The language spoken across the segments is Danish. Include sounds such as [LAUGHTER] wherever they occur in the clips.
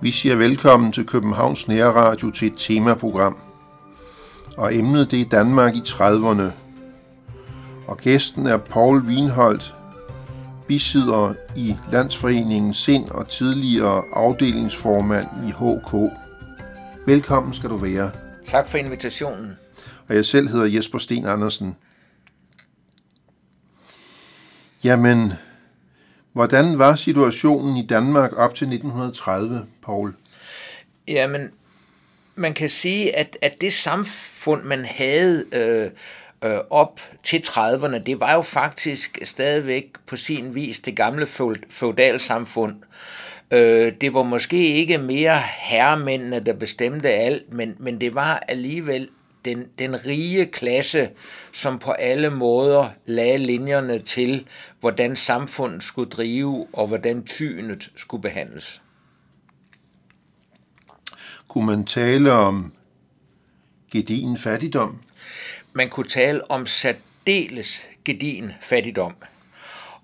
Vi siger velkommen til Københavns Nærradio til et temaprogram. Og emnet det er Danmark i 30'erne. Og gæsten er Paul Wienholdt, bisidder i Landsforeningen Sind og tidligere afdelingsformand i HK. Velkommen skal du være. Tak for invitationen. Og jeg selv hedder Jesper Sten Andersen. Jamen, hvordan var situationen i Danmark op til 1930, Paul? Jamen, man kan sige, at, at det samfund, man havde øh, øh, op til 30'erne, det var jo faktisk stadigvæk på sin vis det gamle feudalsamfund. Øh, det var måske ikke mere herremændene, der bestemte alt, men, men det var alligevel den, den rige klasse, som på alle måder lagde linjerne til, hvordan samfundet skulle drive, og hvordan tynet skulle behandles. Kunne man tale om gedin fattigdom? Man kunne tale om særdeles gedin fattigdom.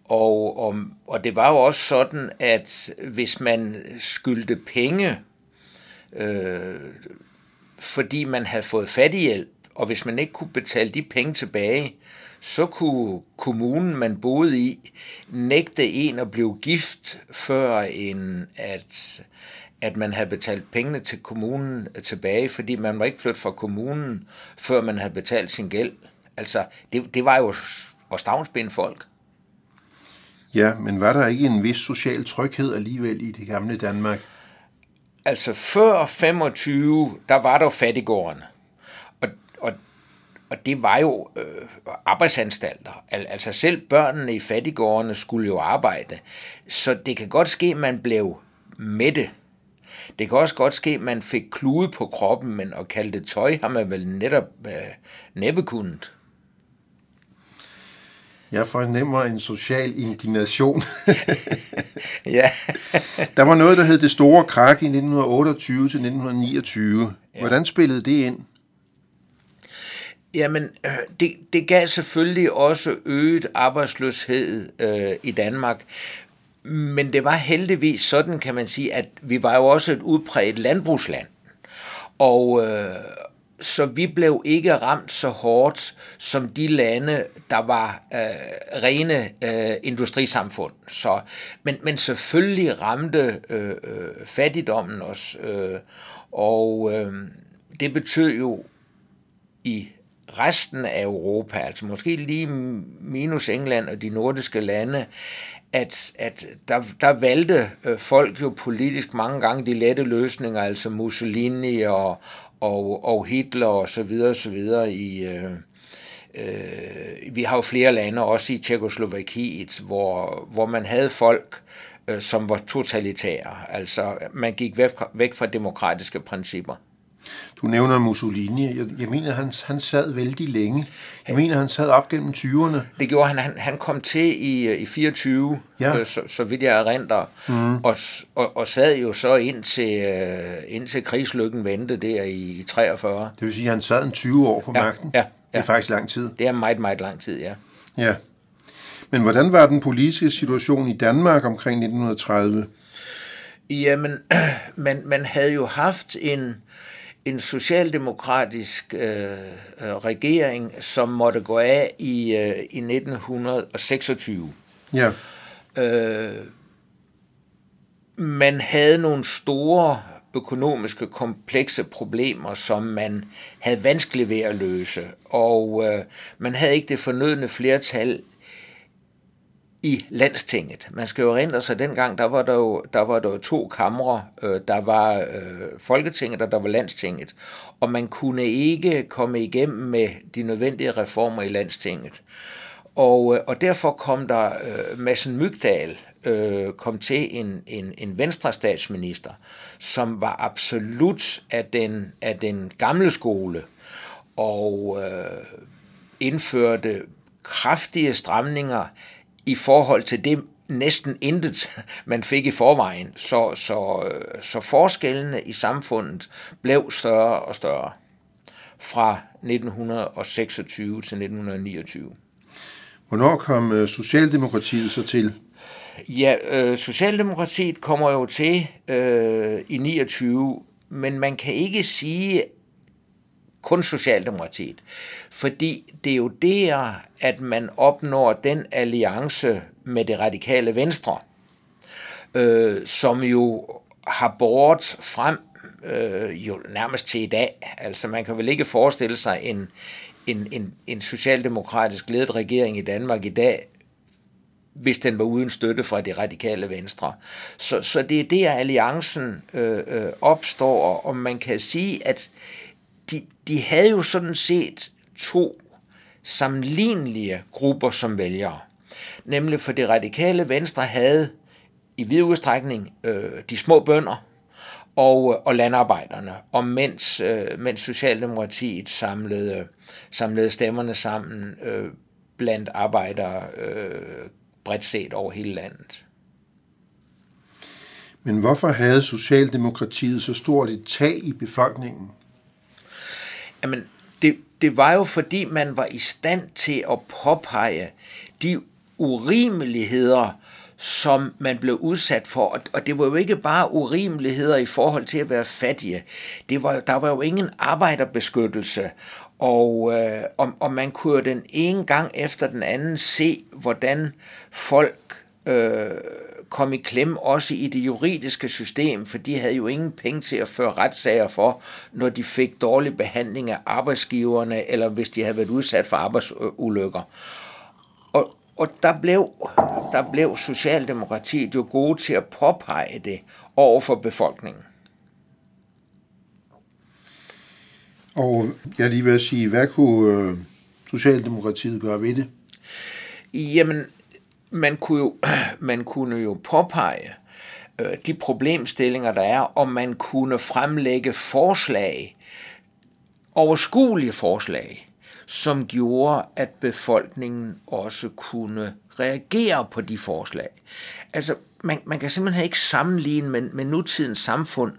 Og, og, og det var jo også sådan, at hvis man skyldte penge, øh, fordi man havde fået fattighjælp, og hvis man ikke kunne betale de penge tilbage, så kunne kommunen, man boede i, nægte en at blive gift, før en at, at man havde betalt pengene til kommunen tilbage, fordi man var ikke flyttet fra kommunen, før man havde betalt sin gæld. Altså, det, det var jo vores stavnsbind folk. Ja, men var der ikke en vis social tryghed alligevel i det gamle Danmark? Altså, før 25, der var der fattigårdene. Og, og, og det var jo øh, arbejdsanstalter. Al, altså, selv børnene i fattigårdene skulle jo arbejde. Så det kan godt ske, at man blev mætte det kan også godt ske, at man fik klude på kroppen, men at kalde det tøj har man vel netop øh, næppe kunnet. Jeg fornemmer en social indignation. [LAUGHS] ja. [LAUGHS] der var noget, der hed det store krak i 1928 til 1929. Ja. Hvordan spillede det ind? Jamen, øh, det, det gav selvfølgelig også øget arbejdsløshed øh, i Danmark, men det var heldigvis sådan, kan man sige, at vi var jo også et udpræget landbrugsland. Og øh, så vi blev ikke ramt så hårdt som de lande, der var øh, rene øh, industrisamfund. Så, men, men selvfølgelig ramte øh, øh, fattigdommen os, øh, og øh, det betød jo i resten af Europa, altså måske lige minus England og de nordiske lande, at, at der, der valgte øh, folk jo politisk mange gange de lette løsninger, altså Mussolini og, og, og Hitler og så videre, så videre i... Øh, øh, vi har jo flere lande, også i Tjekoslovakiet, hvor, hvor man havde folk, øh, som var totalitære. Altså, man gik væk fra, væk fra demokratiske principper. Du nævner Mussolini. Jeg, jeg mener, han, han sad vældig længe. Jeg mener, han sad op gennem 20'erne. Det gjorde han. Han, han kom til i, i 24, ja. øh, så, så vidt jeg erindrer, mm. og, og, og sad jo så indtil, øh, indtil krigslykken vendte der i, i 43. Det vil sige, at han sad en 20 år på ja, magten? Ja, ja. Det er faktisk lang tid. Det er meget, meget lang tid, ja. Ja. Men hvordan var den politiske situation i Danmark omkring 1930? Jamen, [CLEARS THROAT] man, man havde jo haft en en socialdemokratisk øh, øh, regering, som måtte gå af i, øh, i 1926. Ja. Øh, man havde nogle store økonomiske komplekse problemer, som man havde vanskeligt ved at løse, og øh, man havde ikke det fornødne flertal i landstinget. Man skal jo rente sig, dengang der var der jo, der var der jo to kamre. Øh, der var øh, Folketinget, og der var landstinget. Og man kunne ikke komme igennem med de nødvendige reformer i landstinget. Og, øh, og derfor kom der øh, Madsen Mygdal, øh, kom til en, en, en venstre statsminister, som var absolut af den, af den gamle skole, og øh, indførte kraftige stramninger i forhold til det næsten intet, man fik i forvejen. Så, så, så forskellene i samfundet blev større og større. fra 1926 til 1929. Hvornår kom øh, Socialdemokratiet så til? Ja, øh, Socialdemokratiet kommer jo til øh, i 29, men man kan ikke sige kun Socialdemokratiet, fordi det er jo der, at man opnår den alliance med det radikale venstre, øh, som jo har båret frem øh, jo nærmest til i dag. Altså man kan vel ikke forestille sig en, en, en, en socialdemokratisk ledet regering i Danmark i dag, hvis den var uden støtte fra det radikale venstre. Så, så det er der, alliancen øh, øh, opstår, og man kan sige, at de, havde jo sådan set to sammenlignelige grupper som vælgere. Nemlig for det radikale venstre havde i vid udstrækning øh, de små bønder og, øh, og landarbejderne, og mens, øh, mens Socialdemokratiet samlede, samlede stemmerne sammen øh, blandt arbejdere øh, bredt set over hele landet. Men hvorfor havde Socialdemokratiet så stort et tag i befolkningen? Jamen, det, det var jo fordi, man var i stand til at påpege de urimeligheder, som man blev udsat for. Og det var jo ikke bare urimeligheder i forhold til at være fattige. Det var, der var jo ingen arbejderbeskyttelse. Og, øh, og, og man kunne den ene gang efter den anden se, hvordan folk øh, kom i klem også i det juridiske system, for de havde jo ingen penge til at føre retssager for, når de fik dårlig behandling af arbejdsgiverne, eller hvis de havde været udsat for arbejdsulykker. Og, og der, blev, der blev Socialdemokratiet jo gode til at påpege det over for befolkningen. Og jeg lige vil sige, hvad kunne øh, Socialdemokratiet gøre ved det? Jamen, man kunne jo, [CLEARS THROAT] man kunne jo påpege øh, de problemstillinger, der er, og man kunne fremlægge forslag, overskuelige forslag, som gjorde, at befolkningen også kunne reagere på de forslag. Altså, man, man kan simpelthen ikke sammenligne med, med nutidens samfund,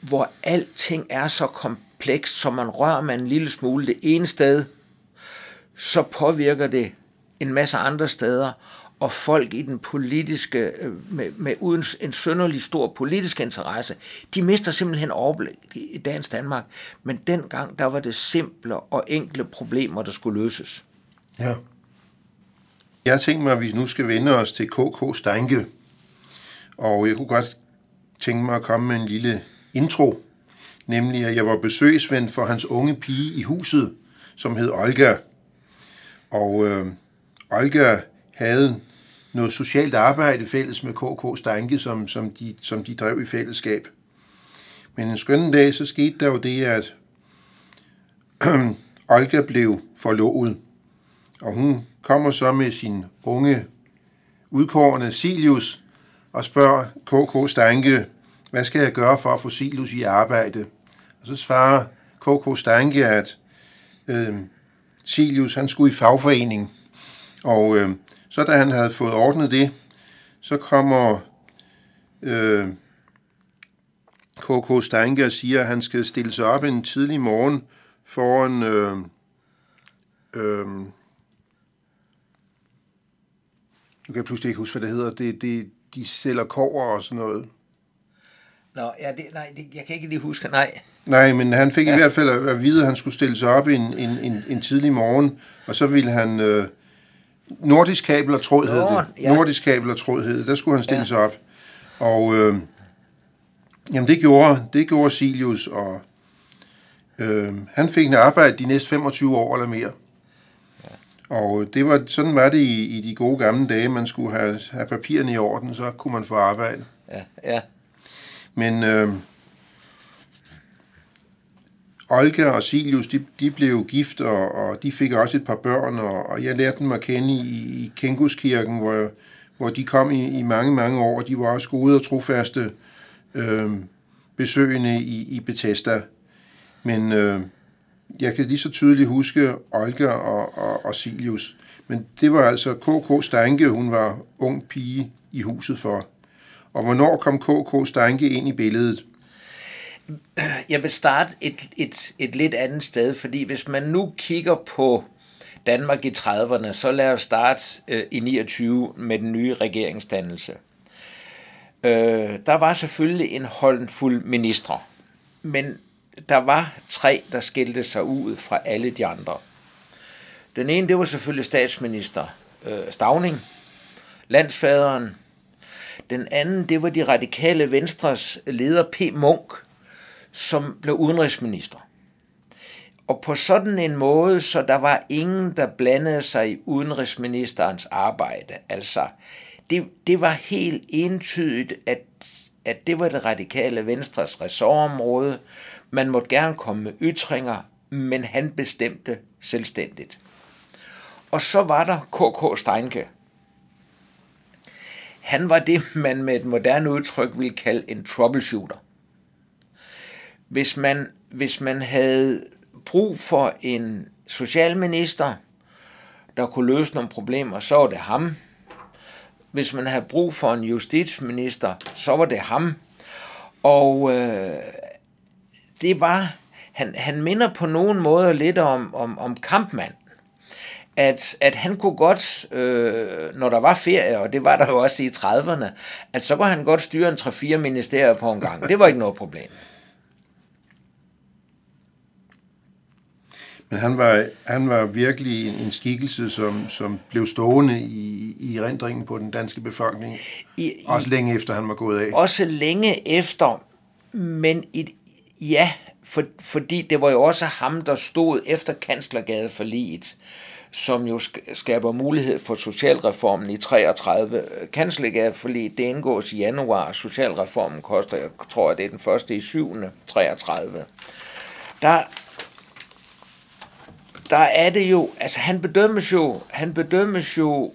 hvor alting er så komplekst, så man rører man en lille smule det ene sted, så påvirker det en masse andre steder, og folk i den politiske, øh, med, med uden en sønderlig stor politisk interesse, de mister simpelthen overblik i dagens Danmark. Men dengang, der var det simple og enkle problemer, der skulle løses. Ja. Jeg tænkte mig, at vi nu skal vende os til KK Steinke. Og jeg kunne godt tænke mig at komme med en lille intro. Nemlig, at jeg var besøgsven for hans unge pige i huset, som hed Olga. Og øh, Olga havde noget socialt arbejde fælles med KK Steinke, som, som, de, som de drev i fællesskab. Men en skøn dag, så skete der jo det, at [CLEARS THROAT] Olga blev forlovet. Og hun kommer så med sin unge udkårende Silius og spørger KK Steinke, hvad skal jeg gøre for at få Silius i arbejde? Og så svarer KK Steinke, at øh, Silius han skulle i fagforening. Og øh, så da han havde fået ordnet det, så kommer øh, KK Steinke og siger, at han skal stille sig op en tidlig morgen foran øh, øh, nu kan jeg pludselig ikke huske, hvad det hedder. Det, det, de sælger kover og sådan noget. Nå, ja, det, nej, det, jeg kan ikke lige huske, nej. Nej, men han fik ja. i hvert fald at vide, at han skulle stille sig op en, en, en, en tidlig morgen, og så ville han... Øh, Nordisk kabel og tråd hed det. Ja. Nordisk kabel og tråd hed det. Der skulle han stille ja. sig op. Og øh, jamen det gjorde, det gjorde Silius, og øh, han fik en arbejde de næste 25 år eller mere. Ja. Og det var, sådan var det i, i de gode gamle dage. Man skulle have, have papirerne i orden, så kunne man få arbejde. Ja, ja. Men øh, Olga og Silius, de, de blev gift, og, og de fik også et par børn, og, og jeg lærte dem at kende i, i Kenguskirken, hvor, hvor de kom i, i mange, mange år. De var også gode og trofaste øh, besøgende i, i Bethesda. Men øh, jeg kan lige så tydeligt huske Olga og, og, og Silius. Men det var altså KK Steinke, hun var ung pige i huset for. Og hvornår kom KK Steinke ind i billedet? Jeg vil starte et, et, et lidt andet sted, fordi hvis man nu kigger på Danmark i 30'erne, så lad os starte øh, i 29 med den nye regeringsdannelse. Øh, der var selvfølgelig en håndfuld ministre, men der var tre, der skilte sig ud fra alle de andre. Den ene, det var selvfølgelig statsminister øh, Stavning, landsfaderen. Den anden, det var de radikale venstres leder P. Munk, som blev udenrigsminister. Og på sådan en måde, så der var ingen, der blandede sig i udenrigsministerens arbejde. Altså, det, det var helt entydigt, at, at det var det radikale venstres ressortområde. Man måtte gerne komme med ytringer, men han bestemte selvstændigt. Og så var der K.K. Steinke. Han var det, man med et moderne udtryk ville kalde en troubleshooter. Hvis man, hvis man havde brug for en socialminister, der kunne løse nogle problemer, så var det ham. Hvis man havde brug for en justitsminister, så var det ham. Og øh, det var, han, han minder på nogen måde lidt om, om, om kampmand. At, at han kunne godt, øh, når der var ferie, og det var der jo også i 30'erne, at så kunne han godt styre en 3-4 ministerier på en gang. Det var ikke noget problem. Men han var, han var virkelig en, en skikkelse, som, som blev stående i, i rendringen på den danske befolkning. I, også længe efter han var gået af. Også længe efter, men i, ja, for, fordi det var jo også ham, der stod efter kanslergade for liget, som jo skaber mulighed for socialreformen i 33. Kanslergade for liget, det indgås i januar. Socialreformen koster, jeg tror, at det er den første i 7. 33. Der der er det jo, altså han bedømmes jo, han bedømmes jo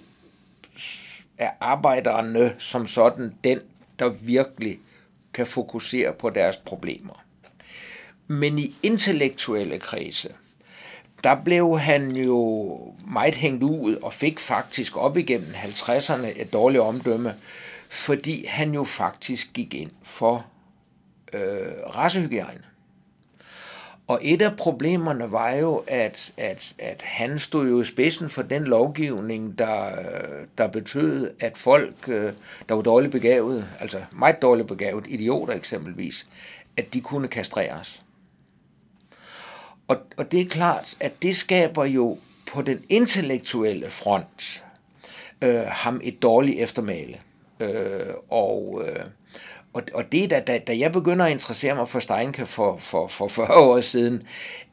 af arbejderne som sådan den, der virkelig kan fokusere på deres problemer. Men i intellektuelle kredse, der blev han jo meget hængt ud og fik faktisk op igennem 50'erne et dårligt omdømme, fordi han jo faktisk gik ind for øh, racehygiejne. Og et af problemerne var jo, at, at, at han stod jo i spidsen for den lovgivning, der, der betød, at folk, øh, der var dårligt begavet, altså meget dårligt begavet, idioter eksempelvis, at de kunne kastreres. Og, og det er klart, at det skaber jo på den intellektuelle front øh, ham et dårligt eftermæle. Øh, og, øh, og, og det, da, da, da jeg begynder at interessere mig for Steinke for, for, for 40 år siden,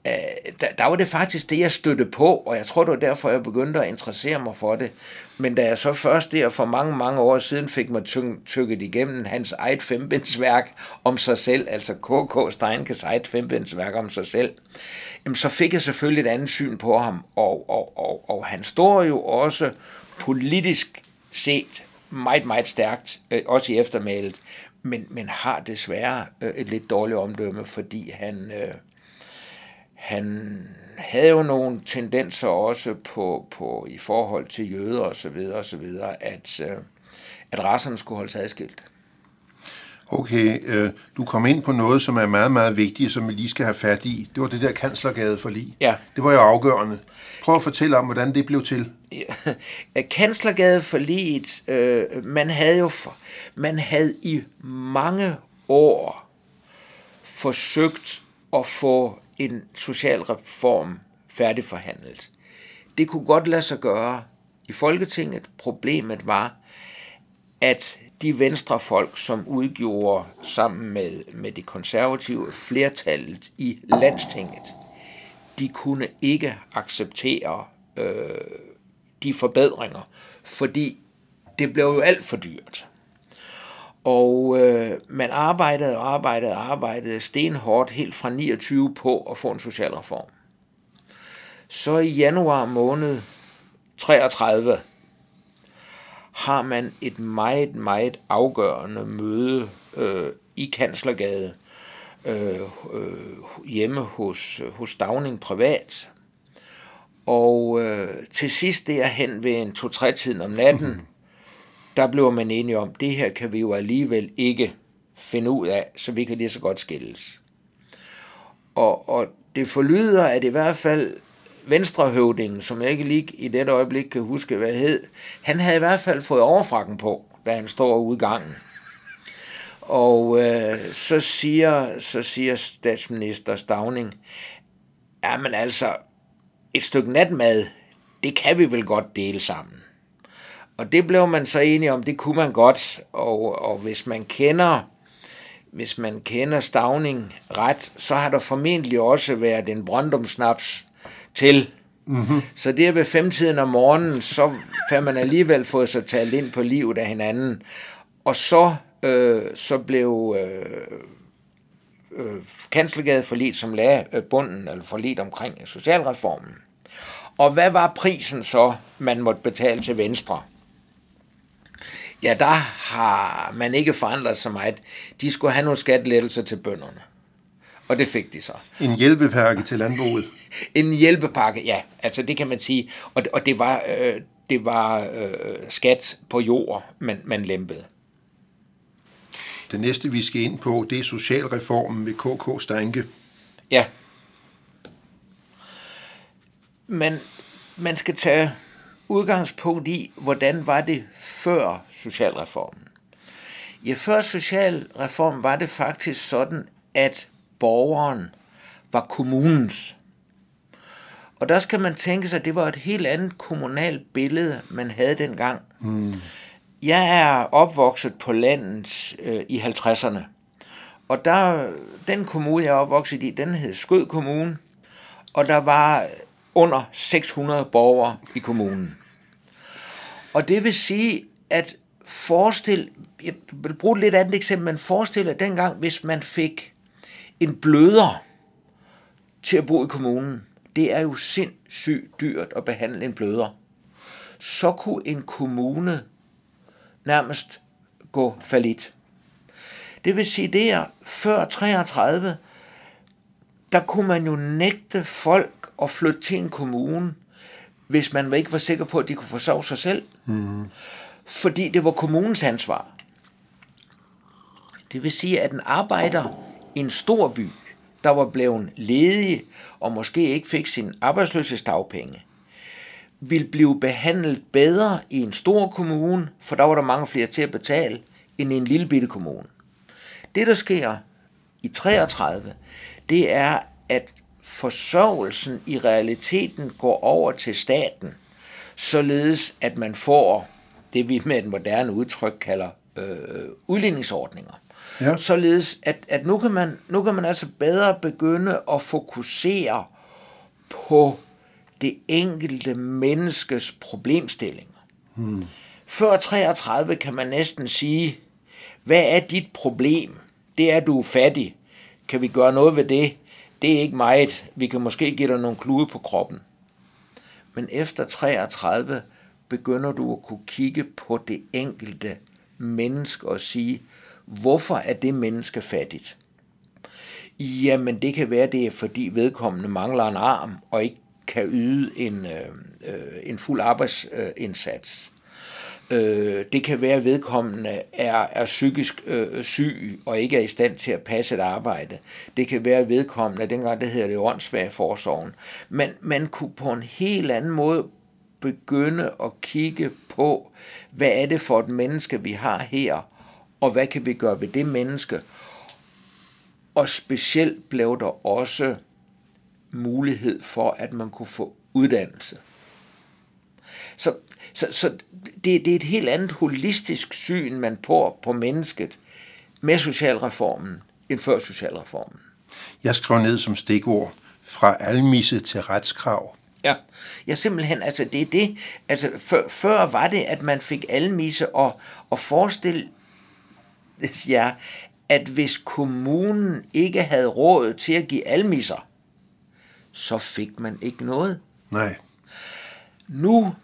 øh, der, der var det faktisk det, jeg støtte på, og jeg tror, det var derfor, jeg begyndte at interessere mig for det. Men da jeg så først der for mange, mange år siden fik mig tyk, tykket igennem hans eget fembindsværk om sig selv, altså K.K. Steinkes eget fembindsværk om sig selv, jamen, så fik jeg selvfølgelig et andet syn på ham, og, og, og, og han står jo også politisk set meget, meget stærkt, øh, også i eftermælet men, men har desværre øh, et lidt dårligt omdømme, fordi han, øh, han havde jo nogle tendenser også på, på i forhold til jøder og så videre og så videre, at, øh, at racerne skulle holdes adskilt. Okay, øh, du kom ind på noget, som er meget, meget vigtigt, som vi lige skal have fat i. Det var det der kanslergade for lige. Ja. Det var jo afgørende. Prøv at fortælle om, hvordan det blev til. Ja, [LAUGHS] kanslergade for lige, øh, man havde jo for, man havde i mange år forsøgt at få en social reform færdigforhandlet. Det kunne godt lade sig gøre i Folketinget. Problemet var, at de venstrefolk, som udgjorde sammen med, med det konservative flertallet i landstinget, de kunne ikke acceptere øh, de forbedringer, fordi det blev jo alt for dyrt. Og øh, man arbejdede og arbejdede og arbejdede stenhårdt helt fra 29 på at få en socialreform. Så i januar måned 33 har man et meget, meget afgørende møde øh, i Kanslergade øh, øh, hjemme hos, hos Dagning privat. Og øh, til sidst derhen ved en to-tre tiden om natten, [LAUGHS] der blev man enige om, det her kan vi jo alligevel ikke finde ud af, så vi kan lige så godt skilles. Og, og det forlyder, at i hvert fald venstrehøvdingen, som jeg ikke lige i dette øjeblik kan huske, hvad hed, han havde i hvert fald fået overfrakken på, da han står ude i gangen. Og øh, så, siger, så siger statsminister Stavning, men altså, et stykke natmad, det kan vi vel godt dele sammen. Og det blev man så enige om, det kunne man godt, og, og hvis man kender hvis man kender Stavning ret, så har der formentlig også været en brøndumsnaps til. Mm-hmm. Så det ved femtiden om morgenen, så får man alligevel fået sig talt ind på livet af hinanden. Og så, øh, så blev øh, øh, Kanslergade forlit, som lagde øh, bunden, eller forlit omkring socialreformen. Og hvad var prisen så, man måtte betale til Venstre? Ja, der har man ikke forandret så meget. De skulle have nogle skattelettelser til bønderne. Og det fik de så. En hjælpepakke til landbruget. [LAUGHS] en hjælpepakke, ja. Altså det kan man sige. Og, og det var, øh, det var øh, skat på jord, man, man lempede. Det næste, vi skal ind på, det er socialreformen med KK Stanke. Ja. Men man skal tage udgangspunkt i, hvordan var det før socialreformen. Ja, før socialreformen var det faktisk sådan, at borgeren var kommunens. Og der skal man tænke sig, at det var et helt andet kommunalt billede, man havde dengang. Mm. Jeg er opvokset på landet øh, i 50'erne. Og der, den kommune, jeg er opvokset i, den hed Skød Kommune. Og der var under 600 borgere i kommunen. Og det vil sige, at forestil, jeg vil bruge et lidt andet eksempel, men forestil at dengang, hvis man fik en bløder til at bo i kommunen, det er jo sindssygt dyrt at behandle en bløder, så kunne en kommune nærmest gå falit. Det vil sige, det er før 33, der kunne man jo nægte folk at flytte til en kommune, hvis man ikke var sikker på, at de kunne forsørge sig selv. Mm. Fordi det var kommunens ansvar. Det vil sige, at en arbejder en stor by, der var blevet ledig og måske ikke fik sin arbejdsløshedsdagpenge, vil blive behandlet bedre i en stor kommune, for der var der mange flere til at betale, end i en lille bitte kommune. Det, der sker i 33, det er, at forsørgelsen i realiteten går over til staten, således at man får det, vi med et moderne udtryk kalder øh, udligningsordninger. Ja. Således at, at nu, kan man, nu kan man altså bedre begynde at fokusere på det enkelte menneskes problemstillinger. Hmm. Før 33 kan man næsten sige, hvad er dit problem? Det er, at du er fattig. Kan vi gøre noget ved det? Det er ikke meget. Vi kan måske give dig nogle klude på kroppen. Men efter 33 begynder du at kunne kigge på det enkelte menneske og sige, hvorfor er det menneske fattigt? Jamen, det kan være, det er fordi vedkommende mangler en arm og ikke kan yde en, øh, øh, en fuld arbejdsindsats. Øh, det kan være, at vedkommende er, er psykisk øh, syg og ikke er i stand til at passe et arbejde. Det kan være, at vedkommende, dengang det hedder det åndssvage forsorgen. Men man kunne på en helt anden måde begynde at kigge på, hvad er det for et menneske, vi har her, og hvad kan vi gøre ved det menneske. Og specielt blev der også mulighed for, at man kunne få uddannelse. Så, så, så det, det er et helt andet holistisk syn, man på på mennesket med socialreformen, end før socialreformen. Jeg skrev ned som stikord, fra almisse til retskrav. Ja, ja simpelthen, altså det er det, altså før, før var det, at man fik almisse og, og forestille ja, at hvis kommunen ikke havde råd til at give almisser, så fik man ikke noget. Nej. Nu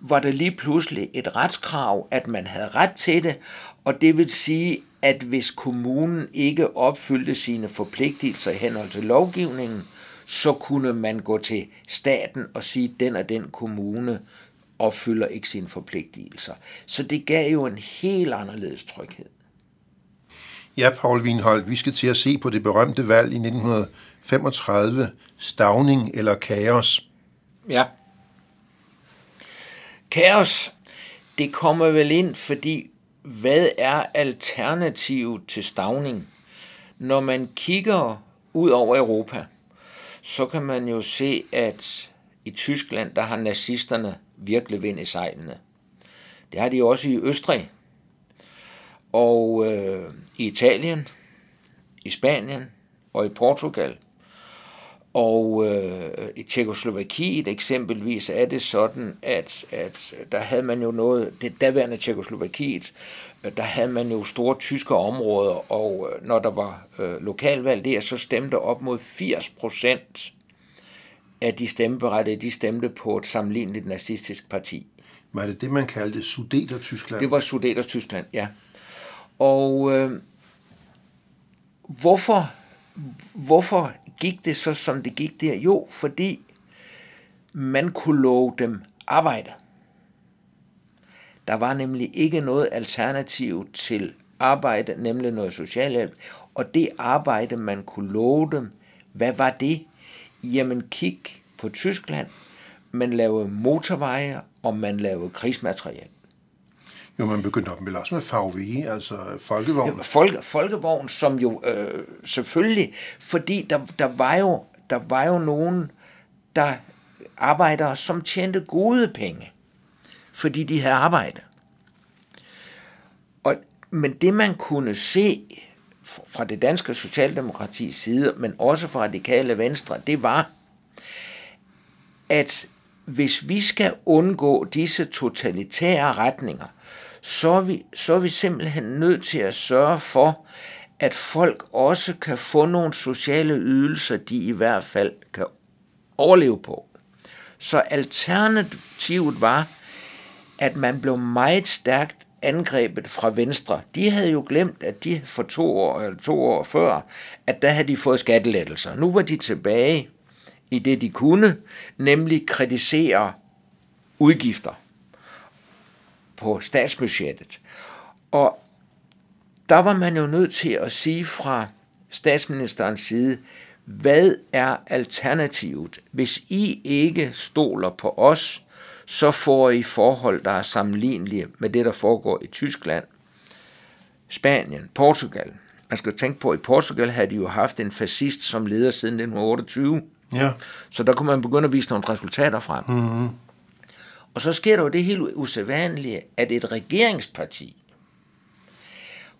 var der lige pludselig et retskrav, at man havde ret til det, og det vil sige, at hvis kommunen ikke opfyldte sine forpligtelser i henhold til lovgivningen, så kunne man gå til staten og sige, at den og den kommune opfylder ikke sine forpligtelser. Så det gav jo en helt anderledes tryghed. Ja, Paul Wienhold, vi skal til at se på det berømte valg i 1935, Stavning eller kaos. Ja. Kaos, det kommer vel ind, fordi hvad er alternativet til stavning? Når man kigger ud over Europa, så kan man jo se, at i Tyskland, der har nazisterne virkelig vind i sejlene. Det har de også i Østrig, og øh, i Italien, i Spanien og i Portugal. Og øh, i Tjekoslovakiet eksempelvis er det sådan, at, at der havde man jo noget, det daværende Tjekoslovakiet, der havde man jo store tyske områder, og øh, når der var øh, lokalvalg der, så stemte op mod 80 procent af de stemmeberettigede, de stemte på et sammenligneligt nazistisk parti. Var det det, man kaldte Sudeter-Tyskland? Det var Sudeter-Tyskland, ja. Og øh, hvorfor, hvorfor gik det så, som det gik der? Jo, fordi man kunne love dem arbejde. Der var nemlig ikke noget alternativ til arbejde, nemlig noget socialhjælp. Og det arbejde, man kunne love dem, hvad var det? Jamen kig på Tyskland. Man lavede motorveje, og man lavede krigsmateriel. Jo, man begyndte op med også med VW, altså folkevogn. Jo, folke, folkevogn, som jo øh, selvfølgelig, fordi der, der, var jo, der var jo nogen, der arbejdere, som tjente gode penge, fordi de havde arbejde. Og, men det man kunne se fra det danske socialdemokratis side, men også fra radikale venstre, det var, at hvis vi skal undgå disse totalitære retninger, så er, vi, så er vi simpelthen nødt til at sørge for, at folk også kan få nogle sociale ydelser, de i hvert fald kan overleve på. Så alternativet var, at man blev meget stærkt angrebet fra Venstre. De havde jo glemt, at de for to år, eller to år før, at der havde de fået skattelettelser. Nu var de tilbage i det, de kunne, nemlig kritisere udgifter på statsbudgettet. Og der var man jo nødt til at sige fra statsministerens side, hvad er alternativet? Hvis I ikke stoler på os, så får I forhold, der er sammenlignelige med det, der foregår i Tyskland, Spanien, Portugal. Man skal tænke på, at i Portugal havde de jo haft en fascist som leder siden 1928. Ja. Så der kunne man begynde at vise nogle resultater frem. Mm-hmm. Og så sker der jo det helt usædvanlige, at et regeringsparti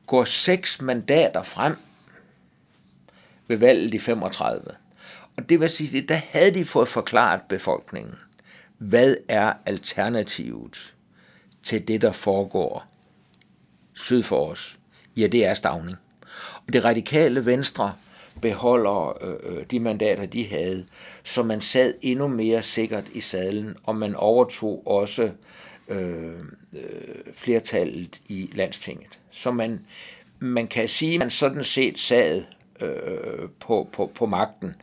går seks mandater frem ved valget i 35. Og det vil sige, at der havde de fået forklaret befolkningen, hvad er alternativet til det, der foregår syd for os? Ja, det er stavning. Og det radikale venstre beholder øh, øh, de mandater, de havde, så man sad endnu mere sikkert i sadlen, og man overtog også øh, øh, flertallet i landstinget. Så man, man kan sige, at man sådan set sad øh, på, på, på magten.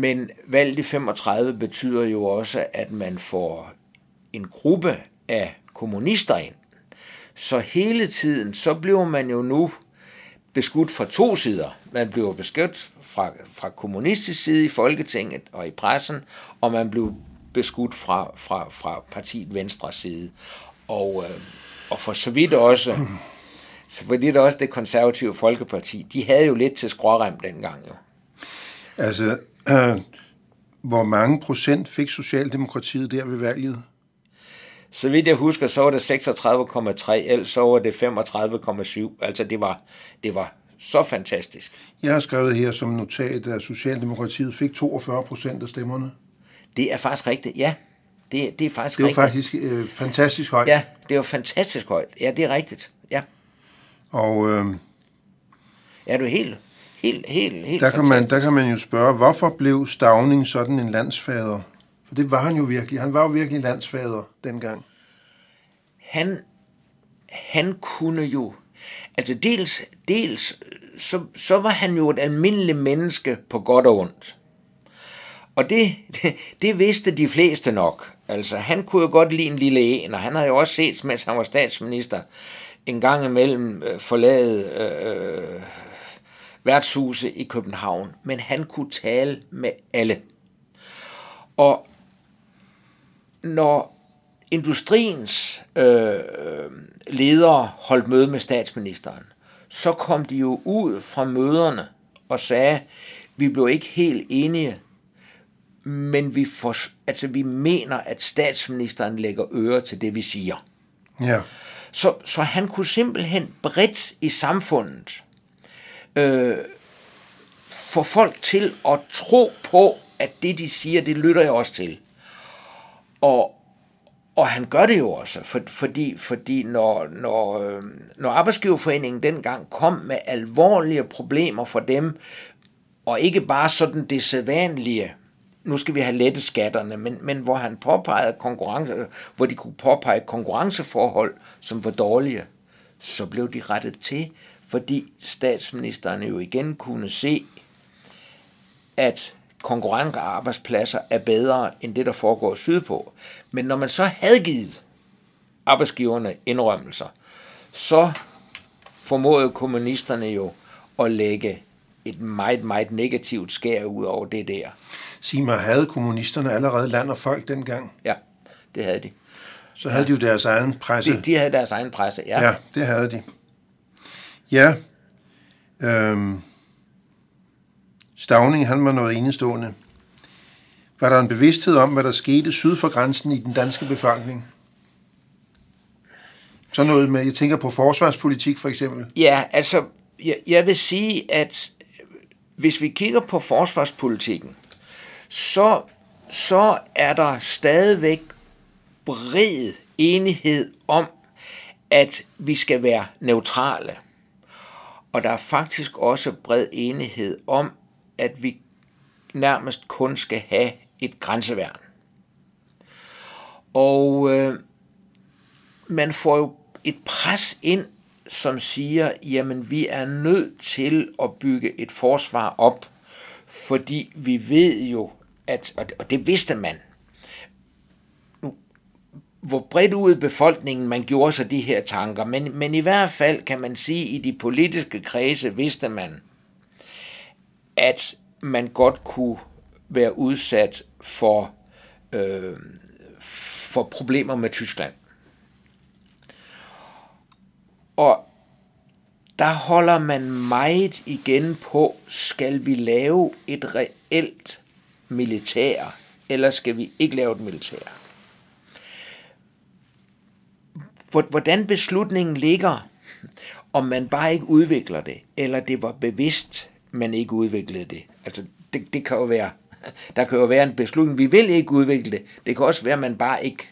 Men valget i 35 betyder jo også, at man får en gruppe af kommunister ind. Så hele tiden, så bliver man jo nu beskudt fra to sider. Man blev beskudt fra, fra kommunistisk side i Folketinget og i pressen, og man blev beskudt fra, fra, fra partiet Venstre side. Og, øh, og for så vidt også, så for det også det konservative Folkeparti, de havde jo lidt til skrårem dengang jo. Altså, øh, hvor mange procent fik Socialdemokratiet der ved valget? Så vidt jeg husker, så var det 36,3, ellers så var det 35,7. Altså det var, det var så fantastisk. Jeg har skrevet her som notat, at Socialdemokratiet fik 42 procent af stemmerne. Det er faktisk rigtigt, ja. Det, det er faktisk Det var rigtigt. faktisk øh, fantastisk højt. Ja, det var fantastisk højt. Ja, det er rigtigt. Ja, Og øh, ja du er helt, helt, helt, helt der, kan man, der kan man jo spørge, hvorfor blev Stavning sådan en landsfader? For det var han jo virkelig. Han var jo virkelig landsfader dengang. han, han kunne jo, altså dels, dels så, så var han jo et almindeligt menneske på godt og ondt. Og det, det, [LAUGHS] det vidste de fleste nok. Altså, han kunne jo godt lide en lille en, og han har jo også set, mens han var statsminister, en gang imellem øh, forlade øh, værtshuse i København, men han kunne tale med alle. Og når industriens øh, ledere holdt møde med statsministeren, så kom de jo ud fra møderne og sagde, vi blev ikke helt enige, men vi, for, altså, vi mener, at statsministeren lægger øre til det, vi siger. Ja. Så, så han kunne simpelthen bredt i samfundet øh, få folk til at tro på, at det, de siger, det lytter jeg også til. Og, og han gør det jo også, for, fordi, fordi når, når, øh, når Arbejdsgiverforeningen dengang kom med alvorlige problemer for dem, og ikke bare sådan det sædvanlige, nu skal vi have lette skatterne, men, men hvor han påpegede konkurrence, hvor de kunne påpege konkurrenceforhold, som var dårlige, så blev de rettet til, fordi statsministeren jo igen kunne se, at konkurrence arbejdspladser er bedre end det, der foregår sydpå. Men når man så havde givet arbejdsgiverne indrømmelser, så formåede kommunisterne jo at lægge et meget, meget negativt skær ud over det der. Sig mig, havde kommunisterne allerede land og folk dengang? Ja, det havde de. Så havde de jo deres egen presse. De, de havde deres egen presse, ja. Ja, det havde de. Ja. Øhm. Stavning, han var noget enestående. Var der en bevidsthed om, hvad der skete syd for grænsen i den danske befolkning? Så noget med, jeg tænker på forsvarspolitik for eksempel. Ja, altså, jeg, jeg vil sige, at hvis vi kigger på forsvarspolitikken, så, så er der stadigvæk bred enighed om, at vi skal være neutrale. Og der er faktisk også bred enighed om, at vi nærmest kun skal have et grænseværn. Og øh, man får jo et pres ind, som siger, jamen vi er nødt til at bygge et forsvar op, fordi vi ved jo, at, og det vidste man, hvor bredt ud i befolkningen man gjorde sig de her tanker, men, men i hvert fald kan man sige, at i de politiske kredse vidste man, at man godt kunne være udsat for, øh, for problemer med Tyskland. Og der holder man meget igen på, skal vi lave et reelt militær, eller skal vi ikke lave et militær? Hvordan beslutningen ligger, om man bare ikke udvikler det, eller det var bevidst, man ikke udviklede det. Altså, det, det kan jo være, der kan jo være en beslutning, vi vil ikke udvikle det. Det kan også være, at man bare ikke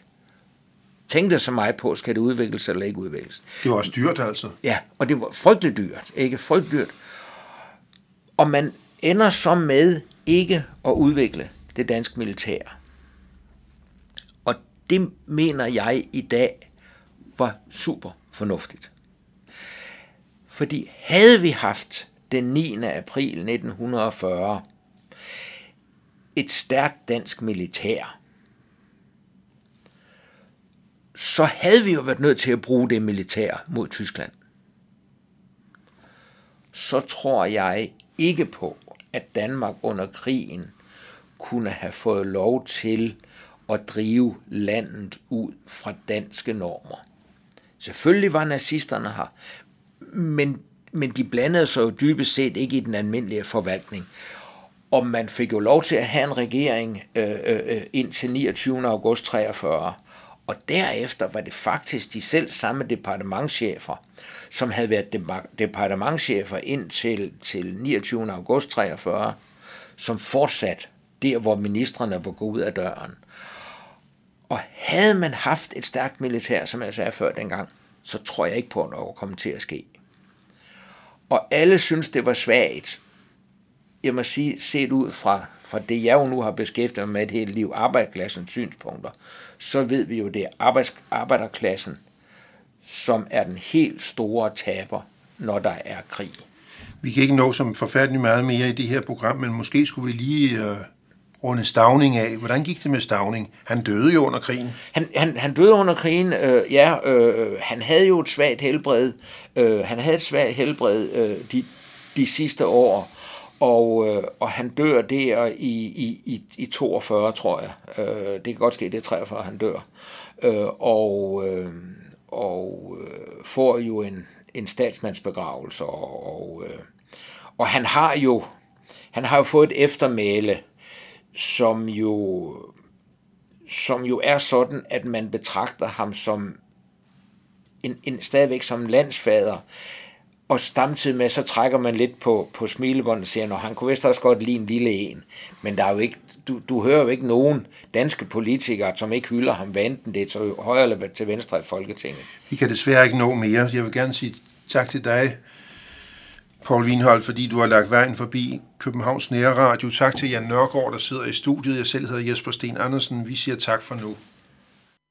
tænkte så meget på, skal det udvikles eller ikke udvikles. Det var også dyrt altså. Ja, og det var frygteligt dyrt, ikke? Frygteligt dyrt. Og man ender så med ikke at udvikle det danske militær. Og det mener jeg i dag var super fornuftigt. Fordi havde vi haft den 9. april 1940 et stærkt dansk militær, så havde vi jo været nødt til at bruge det militær mod Tyskland. Så tror jeg ikke på, at Danmark under krigen kunne have fået lov til at drive landet ud fra danske normer. Selvfølgelig var nazisterne her, men, men de blandede sig jo dybest set ikke i den almindelige forvaltning. Og man fik jo lov til at have en regering øh, øh, øh indtil 29. august 43. Og derefter var det faktisk de selv samme departementchefer, som havde været departementchefer indtil til 29. august 43, som fortsat der, hvor ministerne var gået ud af døren. Og havde man haft et stærkt militær, som jeg sagde før dengang, så tror jeg ikke på, at noget kommer til at ske. Og alle synes, det var svagt. Jeg må sige, set ud fra, fra det, jeg jo nu har beskæftiget mig med et helt liv, arbejderklassens synspunkter, så ved vi jo, det er arbejds, arbejderklassen, som er den helt store taber, når der er krig. Vi kan ikke nå som forfærdelig meget mere i det her program, men måske skulle vi lige øh, runde Stavning af. Hvordan gik det med Stavning? Han døde jo under krigen. Han, han, han døde under krigen, øh, ja. Øh, han havde jo et svagt helbred. Øh, han havde et svagt helbred. Øh, de, de sidste år, og, øh, og han dør der i, i, i, i 42, tror jeg. Øh, det kan godt ske, det er 43, han dør. Øh, og øh, og øh, får jo en, en statsmandsbegravelse, og, og, øh, og han har jo han har jo fået et eftermæle, som jo som jo er sådan, at man betragter ham som en, en stadigvæk som landsfader, og samtidig med, så trækker man lidt på, på smilebåndet og siger, at han kunne vist også godt lide en lille en, men der er jo ikke, du, du hører jo ikke nogen danske politikere, som ikke hylder ham, hvad enten det er til højre eller til venstre i Folketinget. Vi kan desværre ikke nå mere. Jeg vil gerne sige tak til dig, Paul Wienhold, fordi du har lagt vejen forbi Københavns Nære Radio. Tak til Jan Nørgaard, der sidder i studiet. Jeg selv hedder Jesper Sten Andersen. Vi siger tak for nu.